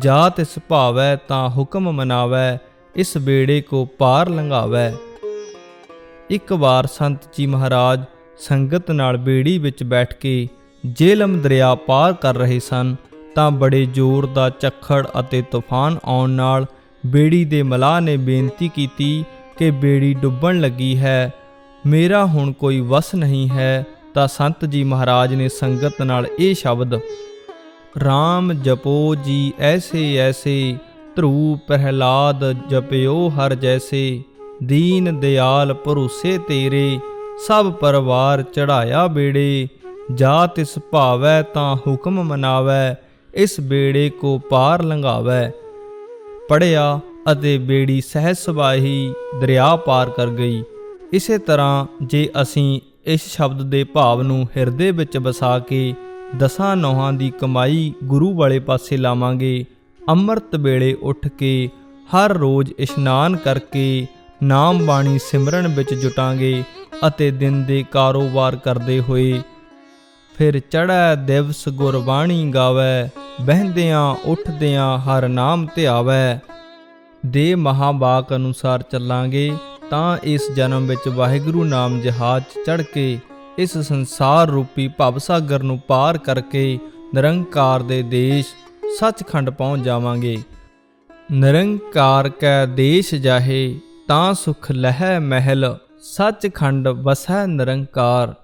ਜਾ ਤਿਸ ਭਾਵੈ ਤਾਂ ਹੁਕਮ ਮਨਾਵੈ, ਇਸ ਬੇੜੇ ਕੋ ਪਾਰ ਲੰਘਾਵੈ। ਇੱਕ ਵਾਰ ਸੰਤ ਜੀ ਮਹਾਰਾਜ ਸੰਗਤ ਨਾਲ ਬੇੜੀ ਵਿੱਚ ਬੈਠ ਕੇ ਜੇਲਮ ਦਰਿਆ ਪਾਰ ਕਰ ਰਹੇ ਸਨ, ਤਾਂ ਬੜੇ ਜ਼ੋਰ ਦਾ ਝੱਖੜ ਅਤੇ ਤੂਫਾਨ ਆਉਣ ਨਾਲ ਬੇੜੀ ਦੇ ਮਲਾਹ ਨੇ ਬੇਨਤੀ ਕੀਤੀ ਕਿ ਬੇੜੀ ਡੁੱਬਣ ਲੱਗੀ ਹੈ। ਮੇਰਾ ਹੁਣ ਕੋਈ ਵਸ ਨਹੀਂ ਹੈ, ਤਾਂ ਸੰਤ ਜੀ ਮਹਾਰਾਜ ਨੇ ਸੰਗਤ ਨਾਲ ਇਹ ਸ਼ਬਦ RAM ਜਪੋ ਜੀ ਐਸੇ ਐਸੇ, ਧਰੂ ਪ੍ਰਹਿਲਾਦ ਜਪਿਓ ਹਰ ਜੈਸੇ। ਦੀਨ ਦਿਆਲ ਭਰੋਸੇ ਤੇਰੇ, ਸਭ ਪਰਵਾਰ ਚੜਾਇਆ ਬੇੜੇ। ਜਾ ਤਿਸ ਭਾਵੈ ਤਾਂ ਹੁਕਮ ਮਨਾਵੈ, ਇਸ ਬੇੜੇ ਕੋ ਪਾਰ ਲੰਘਾਵੈ। ਪੜਿਆ ਅਤੇ ਬੇੜੀ ਸਹਿਜ ਸੁਭਾਹੀ ਦਰਿਆ ਪਾਰ ਕਰ ਗਈ। ਇਸੇ ਤਰ੍ਹਾਂ ਜੇ ਅਸੀਂ ਇਸ ਸ਼ਬਦ ਦੇ ਭਾਵ ਨੂੰ ਹਿਰਦੇ ਵਿੱਚ ਵਸਾ ਕੇ ਦਸਾਂ ਨੌਹਾਂ ਦੀ ਕਮਾਈ ਗੁਰੂ ਵਾਲੇ ਪਾਸੇ ਲਾਵਾਂਗੇ। ਅੰਮ੍ਰਿਤ ਵੇਲੇ ਉੱਠ ਕੇ ਹਰ ਰੋਜ਼ ਇਸ਼ਨਾਨ ਕਰਕੇ ਨਾਮ ਬਾਣੀ ਸਿਮਰਨ ਵਿੱਚ ਜੁਟਾਂਗੇ ਅਤੇ ਦਿਨ ਦੇ ਕਾਰੋਬਾਰ ਕਰਦੇ ਹੋਏ ਫਿਰ ਚੜ੍ਹੈ ਦਿਵਸ ਗੁਰਬਾਣੀ ਗਾਵੇ, ਬਹਿੰਦਿਆਂ ਉੱਠਦਿਆਂ ਹਰ ਨਾਮ ਧਿਆਵੈ। ਦੇ ਮਹਾਬਾਕ ਅਨੁਸਾਰ ਚੱਲਾਂਗੇ ਤਾਂ ਇਸ ਜਨਮ ਵਿੱਚ ਵਾਹਿਗੁਰੂ ਨਾਮ ਜਹਾਜ਼ ਚੜ੍ਹ ਕੇ ਇਸ ਸੰਸਾਰ ਰੂਪੀ ਭਵਸਾਗਰ ਨੂੰ ਪਾਰ ਕਰਕੇ ਨਿਰੰਕਾਰ ਦੇ ਦੇਸ਼ ਸੱਚਖੰਡ ਪਹੁੰਚ ਜਾਵਾਂਗੇ। ਨਿਰੰਕਾਰ ਕੈ ਦੇਸ਼ ਜਾਹੇ, ਤਾਂ ਸੁਖ ਲਹਿ ਮਹਿਲ, ਸੱਚਖੰਡ ਵਸੈ ਨਿਰੰਕਾਰ।